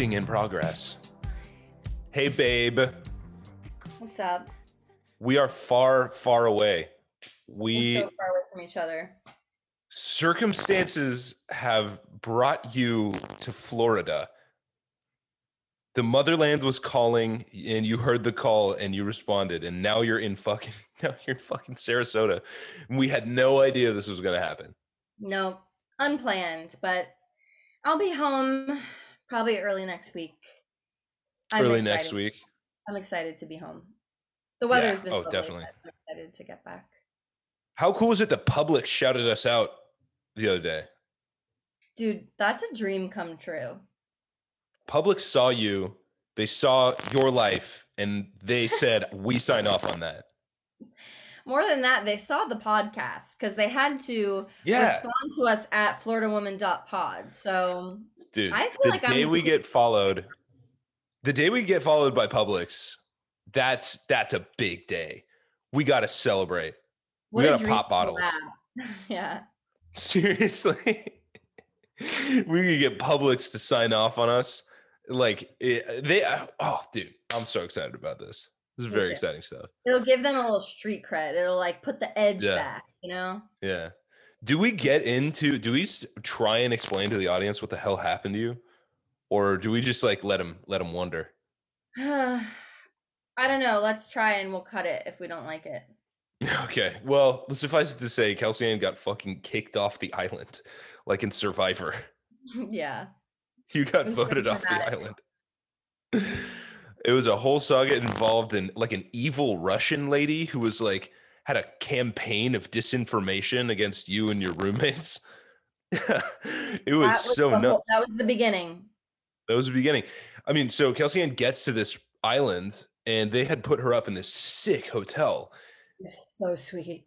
In progress. Hey, babe. What's up? We are far, far away. We're so far away from each other. circumstances have brought you to Florida. The motherland was calling, and you heard the call, and you responded, and now you're in fucking now you're in fucking Sarasota. And we had no idea this was gonna happen. No, unplanned, but I'll be home probably early next week. I'm Early next week. I'm excited to be home. The weather's Yeah, been oh, definitely. I'm excited to get back. How cool is it? The public shouted us out the other day. Dude, that's a dream come true. Public saw you, they saw your life, and they said, "We sign off on that." More than that, they saw the podcast because they had to Yeah, respond to us at floridawoman.pod. So dude. I feel the like I'm day we get followed, the day we get followed by Publix, that's that's a big day. We got to celebrate. what we gotta pop bottles. yeah. Seriously, we could get Publix to sign off on us. Like it, uh, they, uh, oh, dude, I'm so excited about this. This is very exciting stuff. It'll give them a little street cred. It'll like put the edge Yeah. back, you know? Yeah. Do we get into? Do we try and explain to the audience what the hell happened to you, or do we just like let them let them wonder? I don't know. Let's try and we'll cut it if we don't like it. Okay. Well, suffice it to say, Kelsey Ann got fucking kicked off the island, like in Survivor. yeah. You got voted off the island. It was a whole saga involved in like an evil Russian lady who was like had a campaign of disinformation against you and your roommates. it was, That so the whole- nuts. that was the beginning. That was the beginning. I mean, so Kelsey Ann gets to this island and they had put her up in this sick hotel. It's so sweet.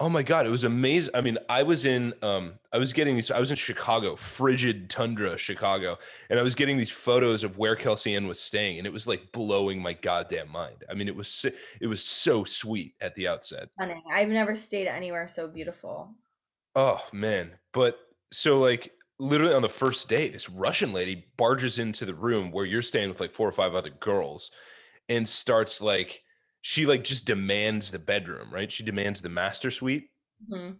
Oh my god, it was amazing. I mean, I was in um I was getting these I was in Chicago, frigid tundra Chicago, and I was getting these photos of where Kelsey Ann was staying and it was like blowing my goddamn mind. I mean, it was it was so sweet at the outset. Stunning. I've never stayed anywhere so beautiful. Oh man. But so like literally on the first day, this Russian lady barges into the room where you're staying with like four or five other girls and starts like she like just demands the bedroom, right? She demands the master suite. Mhm.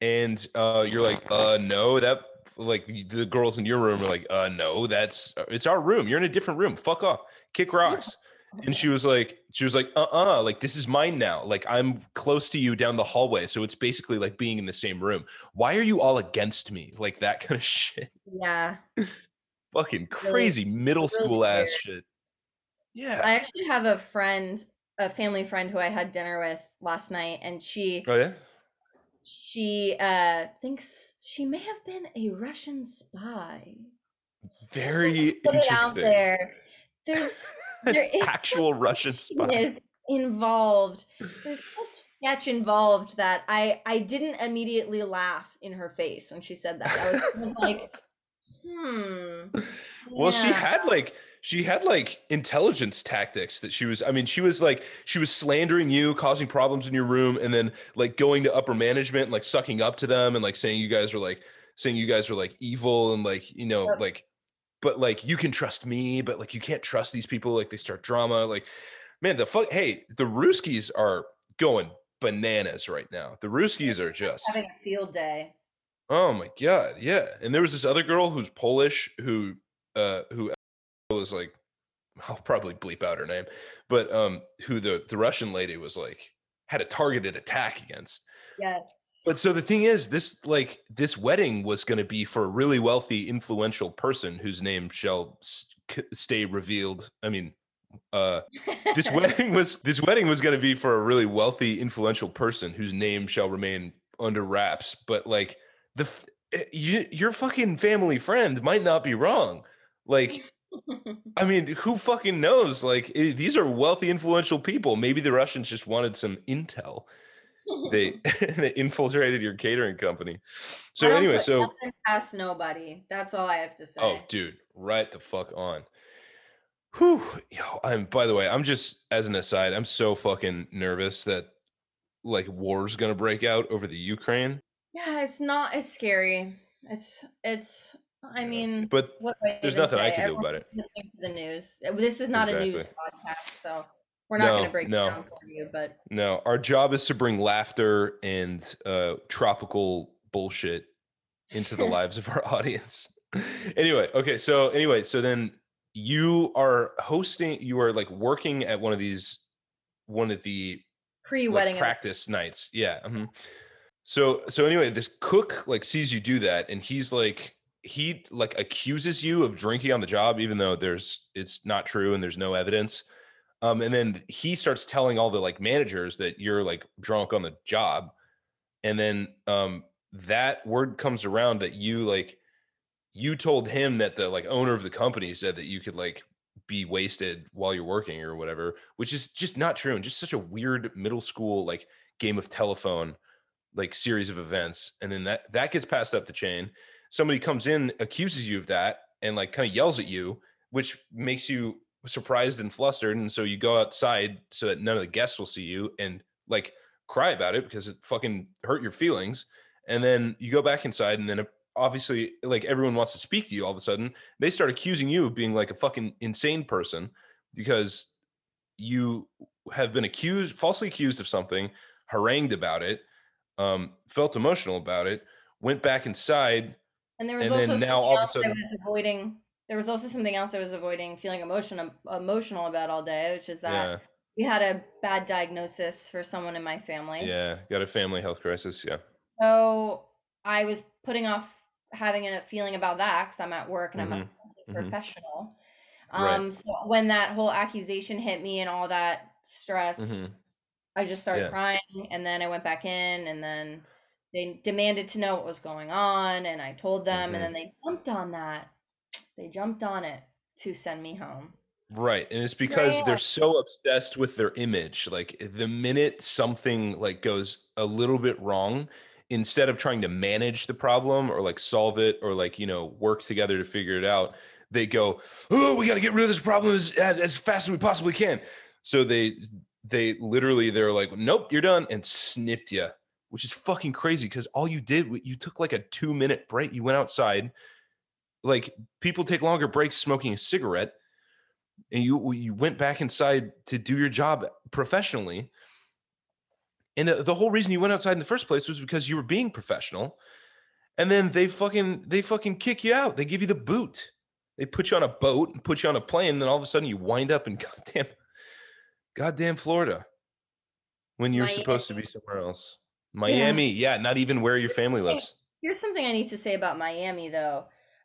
And uh you're like, uh no, that like the girls in your room are like, uh no, that's uh, it's our room. You're in a different room. Fuck off. Kick rocks. And she was like, she was like, uh-uh, like this is mine now. Like I'm close to you down the hallway. So it's basically like being in the same room. Why are you all against me? Like that kind of shit. Yeah. Fucking crazy middle really school ass weird. shit. Yeah. I actually have a friend, a family friend who I had dinner with last night, and she oh yeah? she uh thinks she may have been a Russian spy. Just Very wanna put it out interesting. there. There's there is Actual Russian spy. involved. There's such sketch involved that I I didn't immediately laugh in her face when she said that. I was kind of like, hmm. Well, she yeah. had like she had like intelligence tactics that she was I mean, she was like she was slandering you, causing problems in your room and then like going to upper management and like sucking up to them and like saying you guys were like saying you guys were like evil and like, you know, Yep. like but like you can trust me, but like you can't trust these people like they start drama like man, the fuck hey, the Ruskies are going bananas right now. The Ruskies are just having a field day. Oh my god, yeah. And there was this other girl who's Polish who uh who was like I'll probably bleep out her name, but um who the the Russian lady was like had a targeted attack against. Yes. But so the thing is this like this wedding was going to be for a really wealthy influential person whose name shall stay revealed. I mean uh this wedding was this wedding was going to be for a really wealthy influential person whose name shall remain under wraps but like the eh, you, your fucking family friend might not be wrong like i mean who fucking knows like eh, these are wealthy influential people maybe the russians just wanted some intel they they infiltrated your catering company so I don't anyway so past nobody. That's all I have to say. Oh, dude, right the fuck on. Whew. Yo, I'm by the way, I'm just as an aside, I'm so fucking nervous that like war's gonna break out over the Ukraine. Yeah, it's not. It's scary. It's it's I mean, but what there's nothing I say? can do about it. Listening to the news. This is not a news podcast, so we're not going to break no. down for you. But No, our job is to bring laughter and uh, tropical bullshit into the lives of our audience. anyway, okay, so anyway, so then you are hosting, you are like working at one of these, one of the pre-wedding, practice nights. Yeah. mhm. So so anyway, this cook like sees you do that, and he's like he like accuses you of drinking on the job, even though there's it's not true and there's no evidence. Um, and then he starts telling all the like managers that you're like drunk on the job, and then um that word comes around that you like you told him that the like owner of the company said that you could like be wasted while you're working or whatever, which is just not true and just such a weird middle school like game of telephone like series of events. And then that that gets passed up the chain somebody comes in accuses you of that and like kind of yells at you which makes you surprised and flustered and so you go outside so that none of the guests will see you and like cry about it because it fucking hurt your feelings and then you go back inside and then uh, obviously like everyone wants to speak to you all of a sudden they start accusing you of being like a fucking insane person because you have been accused falsely accused of something harangued about it um felt emotional about it went back inside and there was and also something now all of a else I sudden- was avoiding. There was also something else I was avoiding feeling emotion emotional about all day, which is that yeah we had a bad diagnosis for someone in my family. yeah got a family health crisis yeah So I was putting off having a feeling about that because I'm at work and I'm a mhm. professional. Right. Um, so when that whole accusation hit me and all that stress, Mhm. I just started Yeah. crying, and then I went back in, and then they demanded to know what was going on, and I told them, Mhm. and then they jumped on that. They jumped on it to send me home. Right. And it's because Yeah. they're so obsessed with their image. Like the minute something like goes a little bit wrong, instead of trying to manage the problem or like solve it or like, you know, work together to figure it out, they go, "Oh, we got to get rid of this problem as, as as fast as we possibly can." So they they literally they're like, "Nope, you're done," and snipped you, which is fucking crazy because all you did you took like a 2-minute break. You went outside. Like people take longer breaks smoking a cigarette and you you went back inside to do your job professionally and the, the whole reason you went outside in the first place was because you were being professional and then they fucking they fucking kick you out they give you the boot they put you on a boat and put you on a plane and then all of a sudden you wind up in goddamn goddamn florida when you're supposed to be somewhere else miami yeah, not even where your family lives Here's something I need to say about Miami, though.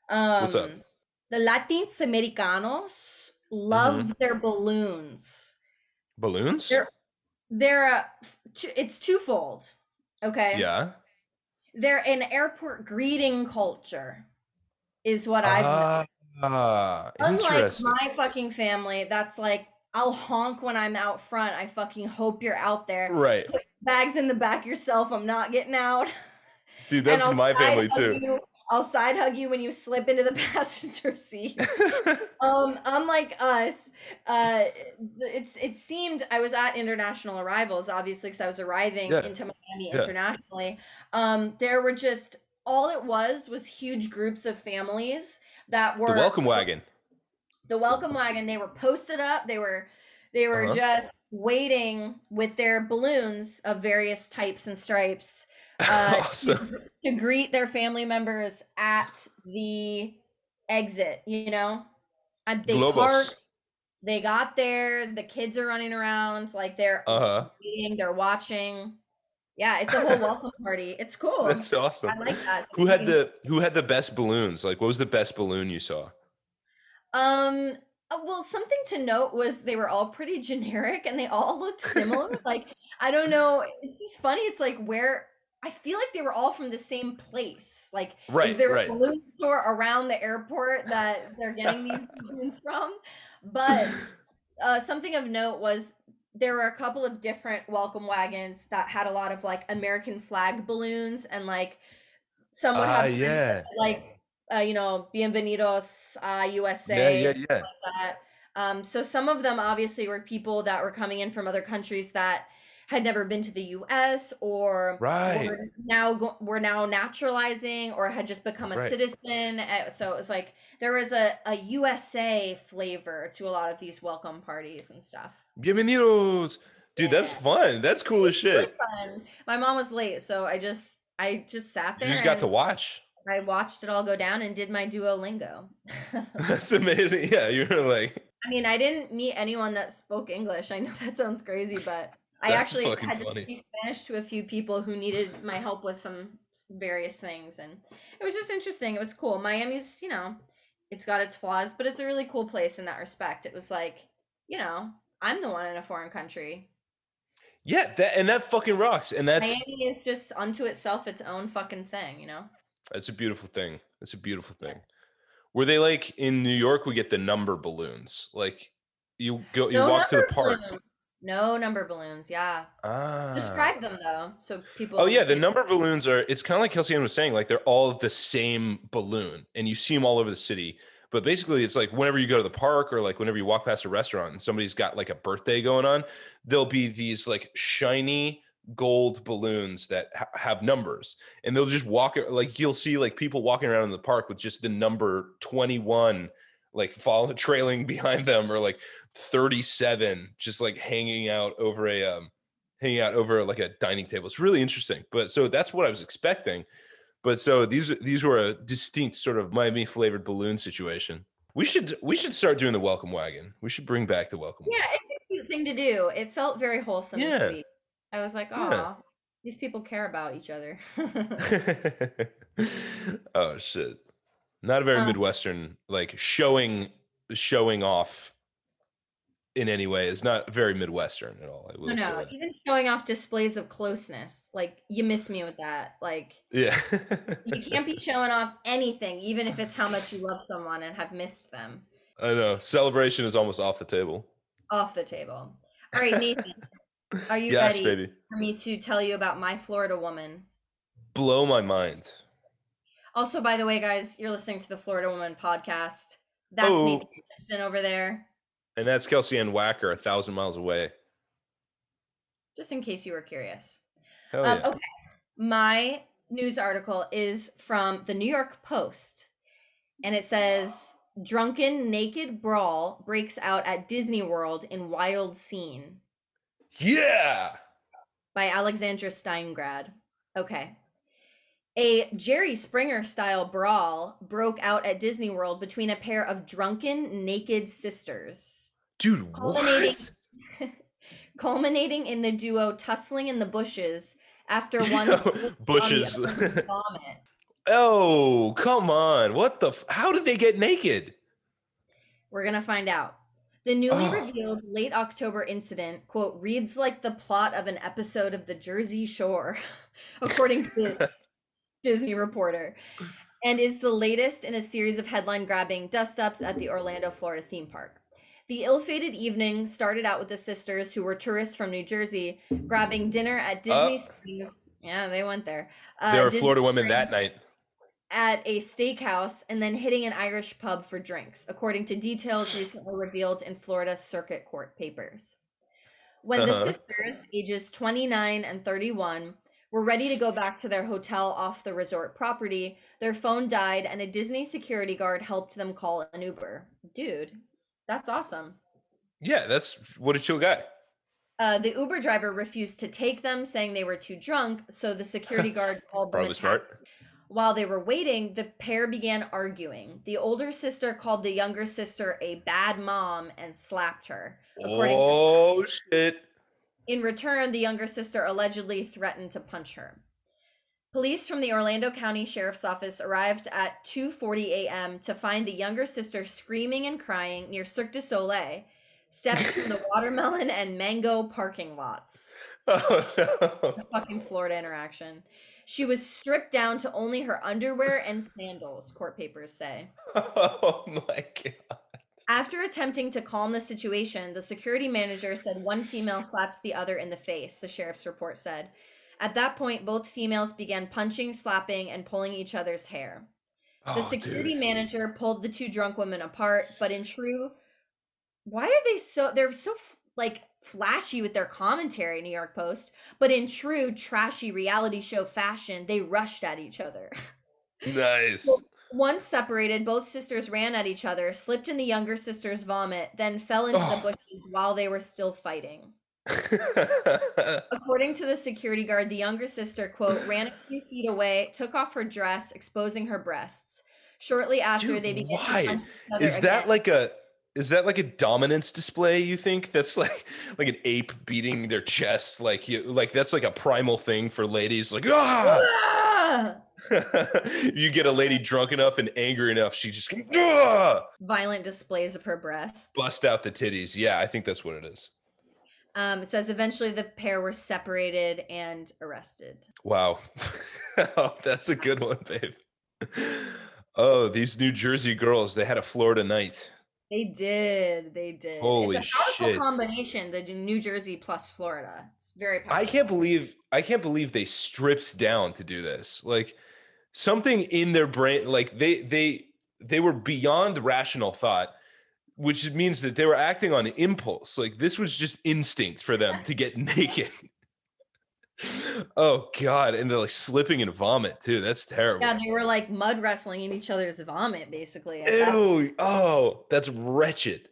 Um, What's up? The Latinos Americanos love their balloons. balloons They're they're a, it's twofold. Okay. yeah They're an airport greeting culture, is what I've. ah Unlike my fucking family, that's like I'll honk when I'm out front. I fucking hope you're out there. right Bags in the back yourself. I'm not getting out. dude that's my family too you- I'll side hug you when you slip into the passenger seat. um, unlike us, uh, it's it seemed I was at international arrivals, obviously, because I was arriving Yeah. into Miami Yeah. internationally. Um, there were just all it was was huge groups of families that were the welcome wagon the welcome wagon they were posted up they were they were Uh-huh. just waiting with their balloons of various types and stripes uh, awesome. to greet their family members at the exit you know? They globos. parked they got there the kids are running around like they're uh-huh. waiting they're watching. Yeah it's a whole welcome party. It's cool. That's awesome. I like that. Who had the who had the best balloons? Like what was the best balloon you saw? Um, well, something to note was they were all pretty generic and they all looked similar. like, I don't know. It's just funny. It's like where I feel like they were all from the same place. Like, right, is there right a balloon store around the airport that they're getting these balloons from? But uh, something of note was there were a couple of different welcome wagons that had a lot of like American flag balloons and like some would have signs yeah like uh, you know bienvenidos uh, yeah usa yeah yeah that um, so some of them obviously were people that were coming in from other countries that had never been to the U.S. or Right. were now go- were now naturalizing or had just become a Right. citizen. Uh, So it was like there was a, a USA flavor to a lot of these welcome parties and stuff. Bienvenidos. Dude, that's fun. That's cool as shit. fun. My mom was late, so I just I just sat there. You just got to watch. I watched it all go down and did my Duolingo. That's amazing. Yeah, you were like, I mean, I didn't meet anyone that spoke English. I know that sounds crazy, but I actually had funny. to speak Spanish to a few people who needed my help with some various things, and it was just interesting. It was cool. Miami's, you know, it's got its flaws, but it's a really cool place in that respect. It was like, you know, I'm the one in a foreign country. yeah, that and that fucking rocks. And that's Miami is just unto itself its own fucking thing, you know. That's a beautiful thing. That's a beautiful thing. Were they like in New York? We get the number balloons. Like you go, you no walk to the park. balloons. No number balloons. Yeah. Ah. Describe them though, so people. Oh yeah, the number balloons are. It's kind of like Kelsey Ann was saying. Like they're all the same balloon, and you see them all over the city. But basically, it's like whenever you go to the park or like whenever you walk past a restaurant and somebody's got like a birthday going on, there'll be these like shiny gold balloons that ha- have numbers, and they'll just walk like you'll see like people walking around in the park with just the number twenty one like follow trailing behind them or like 37 just like hanging out over a um hanging out over like a dining table. It's really interesting. But so that's what I was expecting. But so these these were a distinct sort of Miami flavored balloon situation. We should we should start doing the welcome wagon. We should bring back the welcome. Yeah, it's a cute thing to do. It felt very wholesome Yeah. I was like, oh, Yeah. these people care about each other. oh shit. Not a very Um, midwestern like showing showing off in any way is not very midwestern at all. I will no, say no, even showing off displays of closeness. Like, you miss me with that. Like, Yeah. you can't be showing off anything, even if it's how much you love someone and have missed them. I know. Celebration is almost off the table. Off the table. All right, Nathan, are you yes, ready baby. for me to tell you about my Florida woman? Blow my mind. Also, by the way, guys, you're listening to the Florida Woman podcast. That's Oh. Nathan Simpson over there, And that's Kelsey Ann Wacker, a thousand miles away. just in case you were curious. Hell Um, okay. My news article is from the New York Post, and it says Drunken naked brawl breaks out at Disney World in wild scene Yeah. by Alexandra Steigrad. Okay. A Jerry Springer style brawl broke out at Disney World between a pair of drunken naked sisters. Dude, Culminating- what? culminating in the duo tussling in the bushes after one Bushes. vomit. oh, come on. What the? F- How did they get naked? We're gonna find out. The newly Oh. revealed late October incident, quote, reads like the plot of an episode of The Jersey Shore, according to Disney Reporter, and is the latest in a series of headline grabbing dust ups at the Orlando, Florida theme park. The ill fated evening started out with the sisters, who were tourists from New Jersey, grabbing dinner at Disney Oh. Springs. Yeah, they went there. Uh, were Disney Florida women that night. At a steakhouse and then hitting an Irish pub for drinks, according to details recently revealed in Florida Circuit Court papers. When the Uh-huh. sisters, ages 29 and 31, were ready to go back to their hotel off the resort property, their phone died and a Disney security guard helped them call an Uber. Dude, that's awesome. Yeah, that's what a chill guy. Uh, the Uber driver refused to take them, saying they were too drunk, so the security guard called them Probably smart. While they were waiting, the pair began arguing. The older sister called the younger sister a bad mom and slapped her. Oh shit. In return, the younger sister allegedly threatened to punch her. Police from the Orlando County Sheriff's Office arrived at 2:40 a.m. to find the younger sister screaming and crying near Cirque du Soleil, steps from the watermelon and mango parking lots. Oh no. The fucking Florida interaction. She was stripped down to only her underwear and sandals, court papers say. Oh my god. After attempting to calm the situation, the security manager said one female slapped the other in the face, the sheriff's report said. At that point, both females began punching, slapping, and pulling each other's hair. The Oh, security dude. manager pulled the two drunk women apart, but in true why are they so they're so like flashy with their commentary, New York Post, but in true trashy reality show fashion, they rushed at each other. Nice. Once separated, both sisters ran at each other, slipped in the younger sister's vomit, then fell into Oh. the bushes while they were still fighting. According to the security guard, the younger sister, quote, ran a few feet away, took off her dress, exposing her breasts. Shortly after, Dude, they began why? to punch each other is that again. like a is that like a dominance display you think that's like like an ape beating their chest like you like that's like a primal thing for ladies like ah Ah! you get a lady drunk enough and angry enough she just can ah! violent displays of her breasts? bust out the titties yeah i think that's what it is Um, it says eventually the pair were separated and arrested. wow oh, that's a good one babe oh these new jersey girls they had a florida night They did. They did. Holy it's a powerful shit. combination. The New Jersey plus Florida. It's very powerful. I can't believe I can't believe they stripped down to do this. Like something in their brain, like they they they were beyond rational thought, which means that they were acting on impulse. Like this was just instinct for them to get naked. Oh God. And they're like slipping in vomit too. That's terrible. Yeah, they were like mud wrestling in each other's vomit, basically. at that point. Ew. Oh, that's wretched.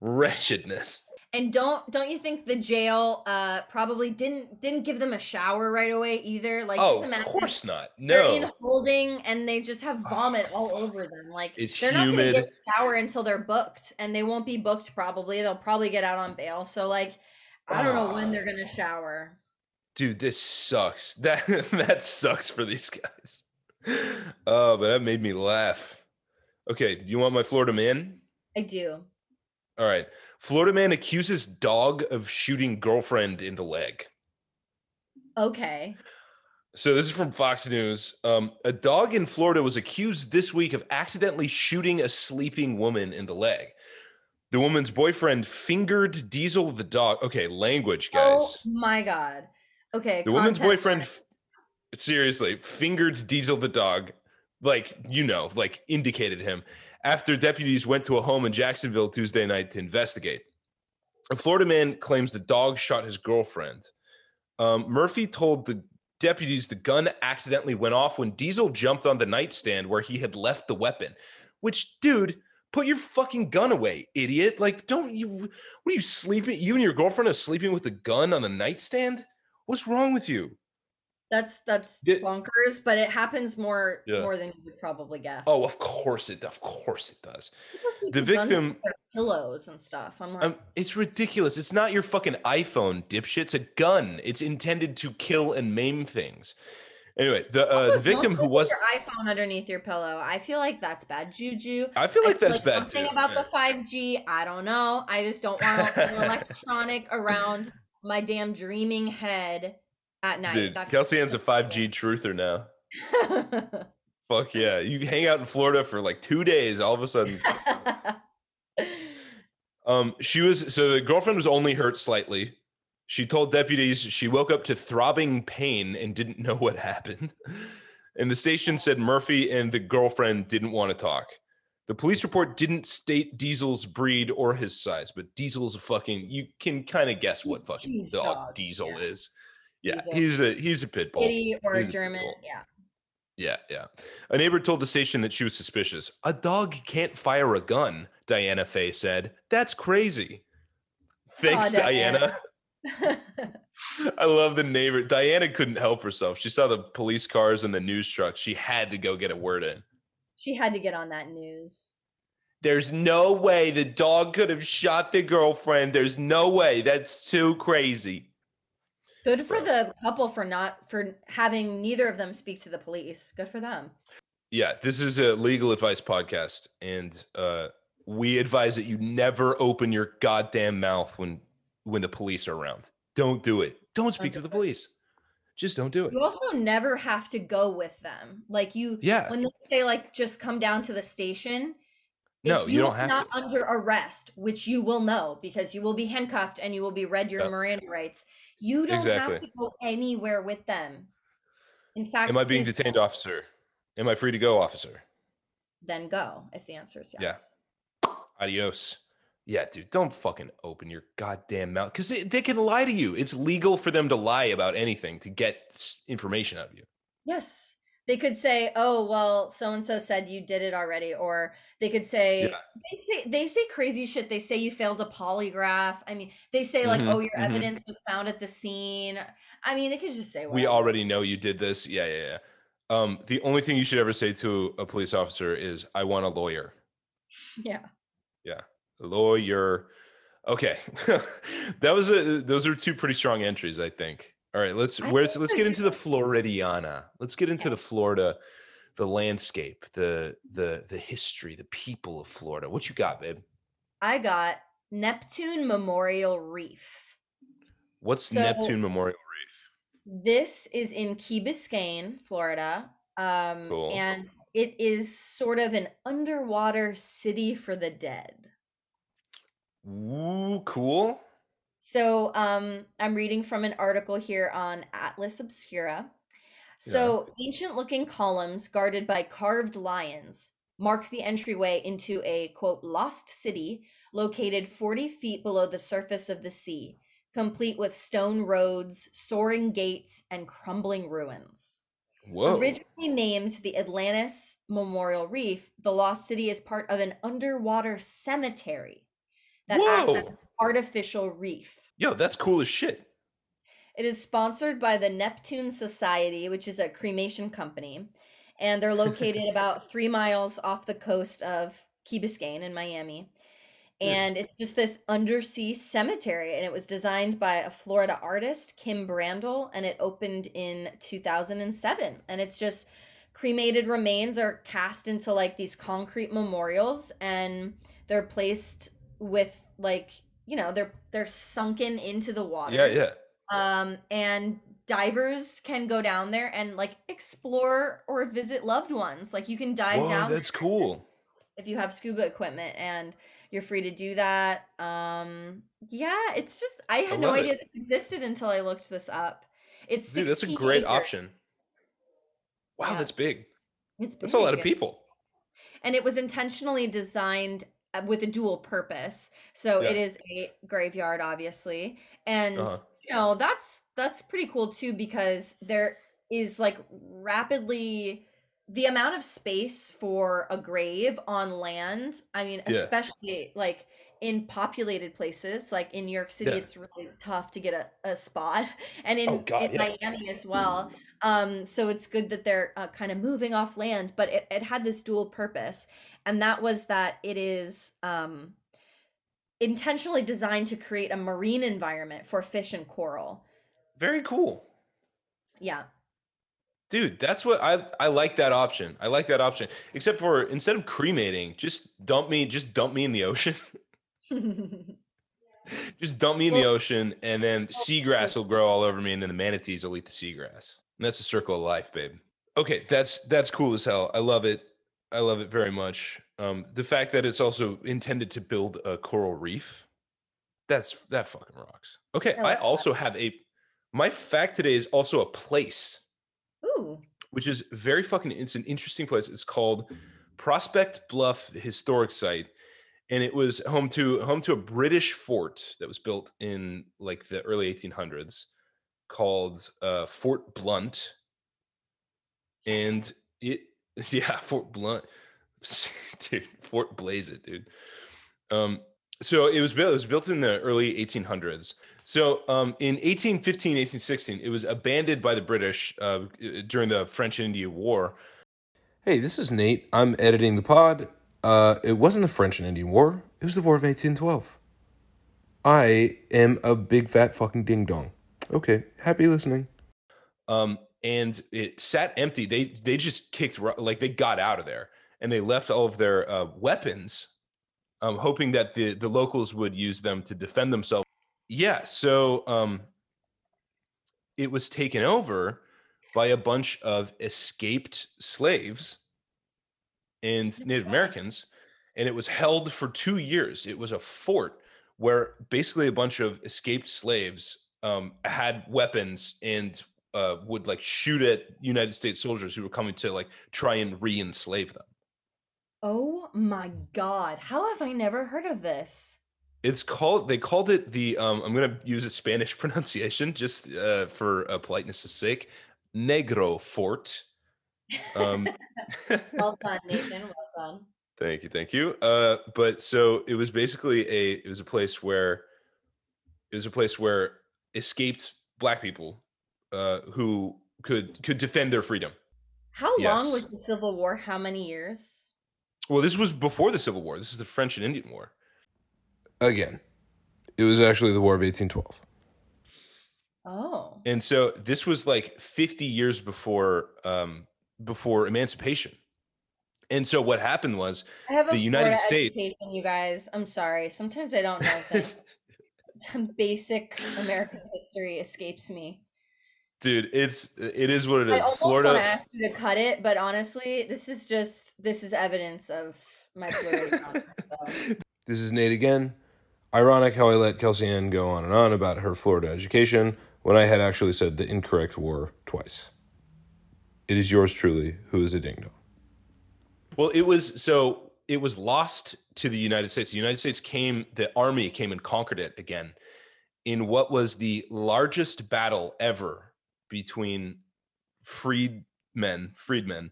Wretchedness. And don't don't you think the jail uh probably didn't didn't give them a shower right away either? Like oh, of course not. no they're in holding and they just have vomit all over them. Like It's they're not gonna humid. get a shower until they're booked, and they won't be booked probably. They'll probably get out on bail. So like I don't know when they're gonna shower. Dude this sucks. That that sucks for these guys. Oh but that made me laugh. Okay do you want my florida man? I do. all right. Florida man accuses dog of shooting girlfriend in the leg. Okay. so this is from fox news. Um, a dog in florida was accused this week of accidentally shooting a sleeping woman in the leg. The woman's boyfriend fingered diesel the dog. Okay language guys. Oh my god. Okay. The woman's boyfriend, f- seriously, fingered Diesel the dog, like, you know, like indicated him after deputies went to a home in Jacksonville Tuesday night to investigate. A Florida man claims the dog shot his girlfriend. Um, Murphy told the deputies the gun accidentally went off when Diesel jumped on the nightstand where he had left the weapon. Which, dude, put your fucking gun away, idiot! Like, don't you? What are you sleeping? You and your girlfriend are sleeping with the gun on the nightstand? What's wrong with you? That's that's Did- bonkers, but it happens more Yeah. more than you would probably guess. Oh, of course it. Of course it does. The victim- pillows and stuff. I'm like, Um, it's ridiculous. It's not your fucking iPhone, dipshit. It's a gun. It's intended to kill and maim things. Anyway, the uh, also, the victim who was your iPhone underneath your pillow. I feel like that's bad juju. I feel like that's bad something too. about yeah. the 5G. I don't know. I just don't want an electronic around my damn dreaming head at night. Dude, That Kelsey Ann's a 5G truther now. Fuck yeah. You hang out in Florida for like two days, all of a sudden. Um, she was so the girlfriend was only hurt slightly. She told deputies she woke up to throbbing pain and didn't know what happened. And the station said Murphy and the girlfriend didn't want to talk. The police report didn't state Diesel's breed or his size, but Diesel's a fucking you can kind of guess what fucking dog, Diesel yeah. is. Yeah, he's a he's a pit bull. Kitty or He's a a German. pitbull. Yeah. Yeah, yeah. A neighbor told the station that she was suspicious. A dog can't fire a gun, Diana Fay said. That's crazy. Thanks, Aw, Diana. Diana. I love the neighbor. Diana couldn't help herself. She saw the police cars and the news trucks. She had to go get a word in. She had to get on that news. There's no way the dog could have shot the girlfriend. There's no way. That's too crazy. Good for the couple for not for having neither of them speak to the police. Good for them. Yeah, this is a legal advice podcast, and uh, we advise that you never open your goddamn mouth when when the police are around. Don't do it. Don't speak to the 100%. police. Just don't do it. You also never have to go with them. Like you Yeah. when they say like just come down to the station. No, if you don't have not to. under arrest, which you will know because you will be handcuffed and you will be read your. Miranda rights. You don't Exactly. have to go anywhere with them. In fact, Am I being detained, don't. officer? Am I free to go, officer? Then go if the answer is yes. Yeah. Adios. Yeah, dude, don't fucking open your goddamn mouth because they, they can lie to you. It's legal for them to lie about anything to get information out of you. Yes. They could say, "Oh, well, so and so said you did it already," or they could say Yeah. they say they say crazy shit. They say you failed a polygraph. I mean, they say like, Mhm, "Oh, your mhm. evidence was found at the scene." I mean, they could just say We already know you did this. Yeah, yeah, yeah. Um, the only thing you should ever say to a police officer is, "I want a lawyer." Yeah. Yeah. Lawyer. Okay, that was a. Those are two pretty strong entries, I think. All right, let's where's let's get into the. Floridiana. Let's get into the Florida, the landscape, the the the history, the people of Florida. What you got, babe? I got Neptune Memorial Reef. What's So- Neptune Memorial Reef? This is in Key Biscayne, Florida. Um, Cool. and it is sort of an underwater city for the dead. Ooh, cool. So um, I'm reading from an article here on Atlas Obscura. So ancient looking columns guarded by carved lions mark the entryway into a quote lost city located 40 feet below the surface of the sea, complete with stone roads, soaring gates, and crumbling ruins. Whoa. Originally named the Atlantis Memorial Reef, the lost city is part of an underwater cemetery that acts as Whoa. an artificial reef. Yo, that's cool as shit. It is sponsored by the Neptune Society, which is a cremation company, and they're located about three miles off the coast of Key Biscayne in Miami. And it's just this undersea cemetery, and it was designed by a Florida artist, Kim Brandell, and it opened in 2007. And it's just cremated remains are cast into like these concrete memorials, and they're placed with like you know they're they're sunken into the water Yeah, yeah. um and divers can go down there and like explore or visit loved ones like you can dive Whoa, down that's cool. if you have scuba equipment and you're free to do that um yeah it's just i had no idea it. this existed until i looked this up it's Dude, that's a great acres. option. Wow, Yeah. that's big. it's That's a lot of people. and it was intentionally designed with a dual purpose so it Yeah. is a graveyard obviously and Uh-huh. you know that's that's pretty cool too because there is like rapidly the amount of space for a grave on land i mean Yeah. especially like in populated places like in new york city Yeah. it's really tough to get a, a spot and in, Oh, God, in miami as well um so it's good that they're uh, kind of moving off land but it, it had this dual purpose and that was that it is um intentionally designed to create a marine environment for fish and coral Very cool. yeah Dude, that's what I I like that option. I like that option. Except for instead of cremating, just dump me, just dump me in the ocean. just dump me in the ocean and then seagrass will grow all over me and then the manatees will eat the seagrass. And that's the circle of life, babe. Okay, that's that's cool as hell. I love it. I love it very much. Um the fact that it's also intended to build a coral reef. That's that fucking rocks. Okay, I I like that. also have a my fact today is also a place Ooh. which is very fucking it's an interesting place it's called prospect bluff historic site and it was home to home to a british fort that was built in like the early 1800s called uh, fort blunt and it yeah fort blunt dude fort blaze it dude um so it was built it was built in the early 1800s so um, in 1815, 1816, it was abandoned by the British uh, during the French Indian War. Hey, this is Nate. I'm editing the pod. Uh, it wasn't the French and Indian War, it was the War of 1812. I am a big fat fucking ding dong. Okay, happy listening. Um, and it sat empty. They they just kicked like they got out of there and they left all of their uh, weapons, um, hoping that the the locals would use them to defend themselves. Yeah, so um, it was taken over by a bunch of escaped slaves and Native Americans, and it was held for two years. It was a fort where basically a bunch of escaped slaves um, had weapons and uh, would like shoot at United States soldiers who were coming to like try and re-enslave them. Oh my god. How have I never heard of this? It's called. They called it the. Um, I'm gonna use a Spanish pronunciation just uh, for uh, politeness' sake. Negro Fort. Um, well done, Nathan. Well done. Thank you, thank you. Uh, but so it was basically a. It was a place where. It was a place where escaped black people, uh, who could could defend their freedom. How Yes. long was the Civil War? How many years? Well, this was before the Civil War. This is the French and Indian War. Again, it was actually the War of 1812. Oh. And so this was like 50 years before um before emancipation. And so what happened was I have a The United States- you guys. I'm sorry. Sometimes I don't know things. Some basic American history escapes me. dude, it's it is what it is. I is. almost want to Florida ask you to cut it, but honestly, this is just this is evidence of my fluidity. so. This is Nate again. Ironic how I let Kelsey Ann go on and on about her Florida education when I had actually said the incorrect war twice. It is yours truly who is a ding dong. Well, it was so it was lost to the United States. The United States came, the army came and conquered it again in what was the largest battle ever between freedmen, freedmen,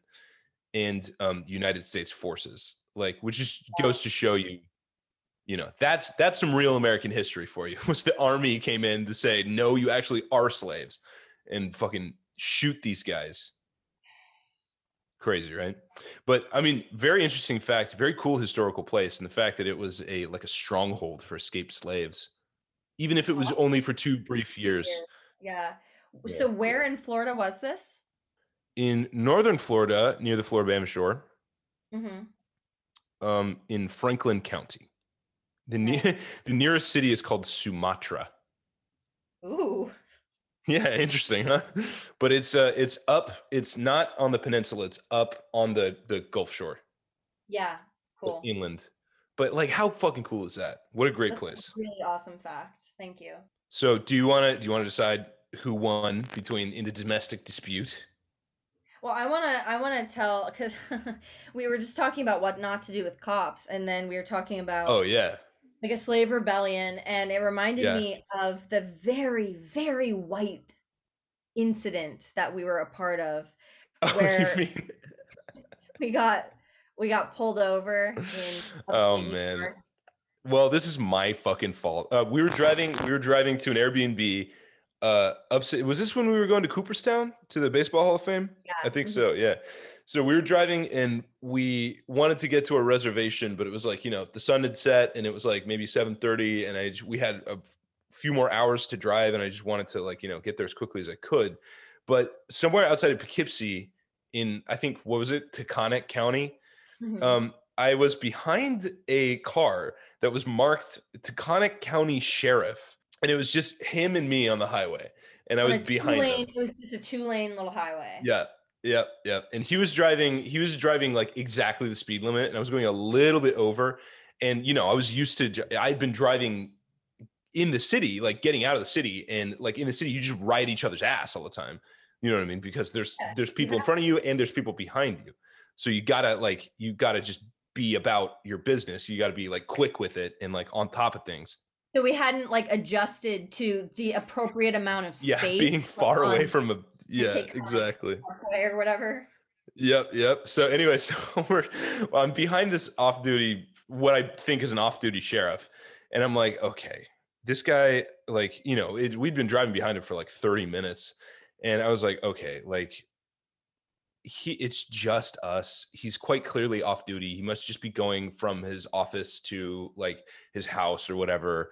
and um, United States forces. Like, which just goes to show you, you know, that's that's some real American history for you. Was the army came in to say, no, you actually are slaves, and fucking shoot these guys. Crazy, right? But I mean, very interesting fact, very cool historical place, and the fact that it was a like a stronghold for escaped slaves, even if it was only for two brief years. Yeah. Yeah. So where in Florida was this? In northern Florida, near the Floribama Shore, Mm-hmm. um, in Franklin County. The, ne- the nearest city is called Sumatra. Ooh. Yeah, interesting, huh? But it's uh it's up, it's not on the peninsula, it's up on the the Gulf Shore, Yeah. Cool. inland. But like how fucking cool is that? What a great That's a place. Really awesome fact. Thank you. So, do you want to do you want to decide who won between in the domestic dispute? Well, I want to I want to tell cuz we were just talking about what not to do with cops and then we were talking about Oh yeah. Like a slave rebellion and it reminded Yeah. me of the very very white incident that we were a part of Oh, Where- mean we got we got pulled over in Oh, man. York. Well, this is my fucking fault. Uh, we were driving. We were driving to an Airbnb. Uh, upstate. Was this when we were going to Cooperstown to the Baseball Hall of Fame? Yeah. I think mhm. so. Yeah. So we were driving and we wanted to get to a reservation, but it was like you know the sun had set and it was like maybe seven thirty, and I we had a few more hours to drive, and I just wanted to like you know get there as quickly as I could. But somewhere outside of Poughkeepsie, in I think what was it, Taconic County, Mhm. um, I was behind a car that was marked Taconic County Sheriff, and it was just him and me on the highway, and I was behind. It was just a two lane little highway. Yeah, yeah, yeah. And he was driving. He was driving like exactly the speed limit, and I was going a little bit over. And you know, I was used to. I'd been driving in the city, like getting out of the city, and like in the city, you just ride each other's ass all the time. You know what I mean? Because there's there's people in front of you and there's people behind you. So you gotta like you gotta just be about your business. You gotta be like quick with it and like on top of things. So we hadn't like adjusted to the appropriate amount of space. Yeah, being far away from a yeah, exactly. Or whatever. Yep, yep. So anyway, so we're I'm behind this off-duty, what I think is an off-duty sheriff, and I'm like, okay, this guy, like, you know, it, we'd been driving behind him for like 30 minutes, and I was like, okay, like, he, it's just us. He's quite clearly off-duty. He must just be going from his office to like his house or whatever.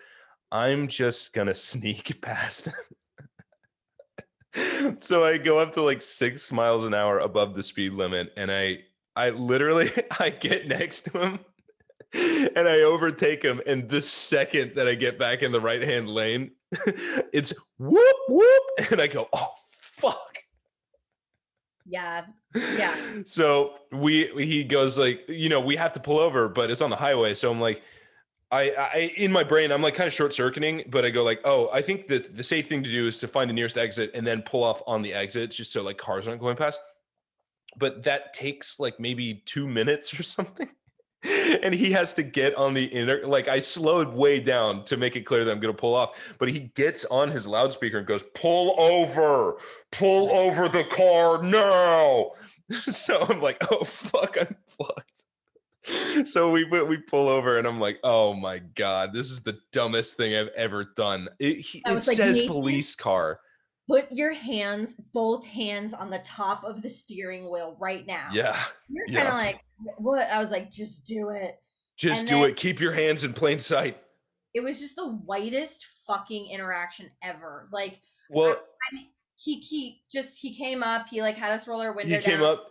I'm just gonna sneak past him. so I go up to like six miles an hour above the speed limit, and I I literally I get next to him and I overtake him. And the second that I get back in the right hand lane, it's whoop whoop, and I go, oh fuck. Yeah. Yeah. So we he goes like, you know, we have to pull over, but it's on the highway. So I'm like, I, I in my brain, I'm like kind of short circuiting, but I go like, oh, I think that the safe thing to do is to find the nearest exit and then pull off on the exits just so like cars aren't going past. But that takes like maybe two minutes or something. and he has to get on the inner like I slowed way down to make it clear that I'm gonna pull off, but he gets on his loudspeaker and goes, pull over, pull over the car now. so I'm like, oh fuck, I'm fucked. So we we pull over and I'm like, oh my god, this is the dumbest thing I've ever done. It, he, it like, says police car. Put your hands, both hands, on the top of the steering wheel right now. Yeah, You're kind of like, what? I was like, just do it. just And do then- it. Keep your hands in plain sight. It was just the whitest fucking interaction ever. Like Well, he he just he came up. He like had us roll our window he came up.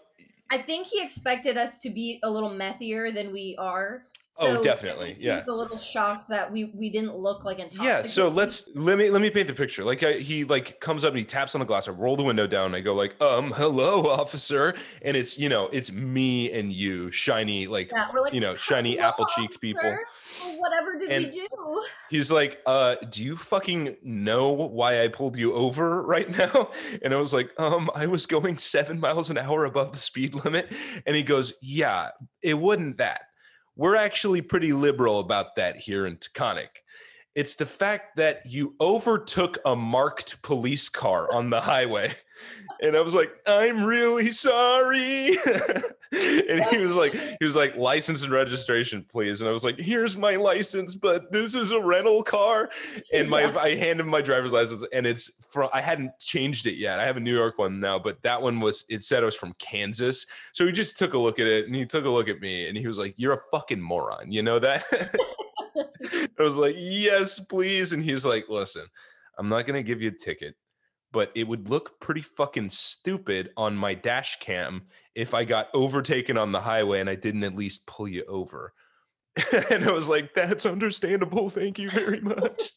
I think he expected us to be a little methier than we are. Oh, definitely, He yeah. was a little shocked that we we didn't look like intoxicated. Yeah, so let's let me let me paint the picture. Like I, he like comes up and he taps on the glass. I roll the window down. I go like, um, hello, officer, and it's you know it's me and you, shiny like Yeah, like, you know shiny apple cheeked people. Well, Whatever did And- we do? He's like, uh, do you fucking know why I pulled you over right now? And I was like, um, I was going seven miles an hour above the speed limit. And he goes, yeah, it wasn't that. We're actually pretty liberal about that here in Taconic. It's the fact that you overtook a marked police car on the highway. And I was like, I'm really sorry. and he was like, he was like, license and registration, please. And I was like, here's my license, but this is a rental car. And my Yeah. I handed him my driver's license, and it's from I hadn't changed it yet. I have a New York one now, but that one was it said it was from Kansas. So he just took a look at it and he took a look at me and he was like, You're a fucking moron. You know that? I was like, Yes, please. And he's like, Listen, I'm not gonna give you a ticket, but it would look pretty fucking stupid on my dash cam if I got overtaken on the highway and I didn't at least pull you over. and I was like, That's understandable. Thank you very much.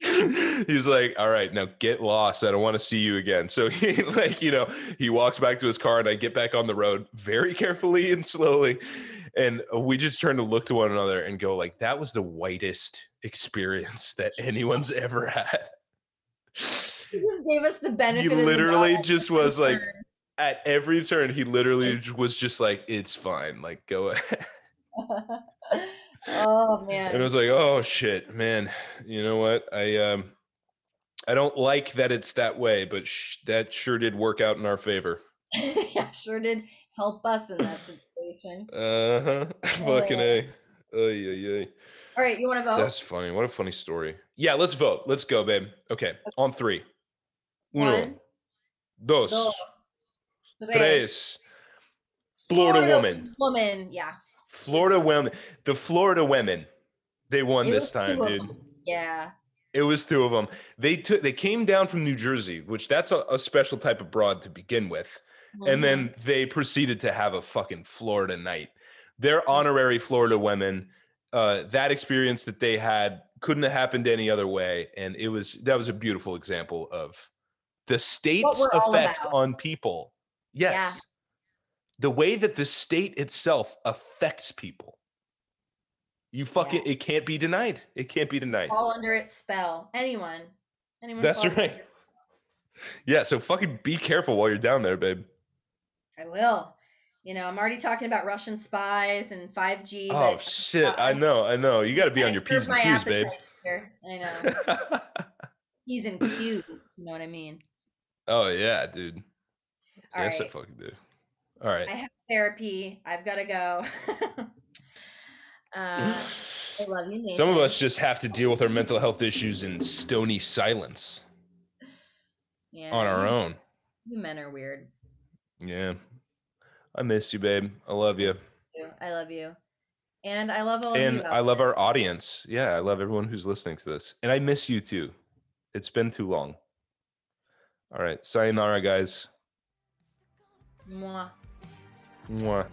he was like, "All right, now get lost. I don't want to see you again." So he like, you know, he walks back to his car and I get back on the road very carefully and slowly. And we just turn to look to one another and go like, "That was the whitest experience that anyone's ever had." He just gave us the benefit. He of the literally just was like at every turn he literally was just like, "It's fine. Like go ahead." oh man. and I was like, "Oh shit, man. You know what? I um, I don't like that it's that way, but sh- that sure did work out in our favor." yeah, sure did help us in that situation. Uh huh. Fucking a. Ay, yeah, ay. All right, you want to vote? That's funny. What a funny story. Yeah, let's vote. Let's go, babe. Okay, on three. Uno, One, dos, dos, tres. Florida woman. Woman, yeah. Florida women. The Florida women. They won It this time, dude. Yeah. It was two of them. They took. They came down from New Jersey, which that's a, a special type of broad to begin with. and Mhm. then they proceeded to have a fucking Florida night. They're honorary Florida women. Uh, that experience that they had couldn't have happened any other way, and it was that was a beautiful example of the state's effect on people. Yes, the way that the state itself affects people. You fucking it can't be denied. It can't be denied. all under its spell. Anyone. Anyone. That's right. Yeah, so fucking be careful while you're down there, babe. I will. You know, I'm already talking about Russian spies and 5G. Oh shit! Uh, I know, I know. You got to be on your p's and q's, babe. here. I know. He's in Q. You know what I mean? Oh yeah, dude. All yes, I fucking do. All right. I have therapy. I've got to go. uh, I love you, Some of us just have to deal with our mental health issues in stony silence yeah, on our own. You men are weird. Yeah. I miss you, babe. I love you. I love you. And I love all of And. I love there. our audience. Yeah, I love everyone who's listening to this. And I miss you too. It's been too long. All right. Sayonara, guys. Mwah. Mwah.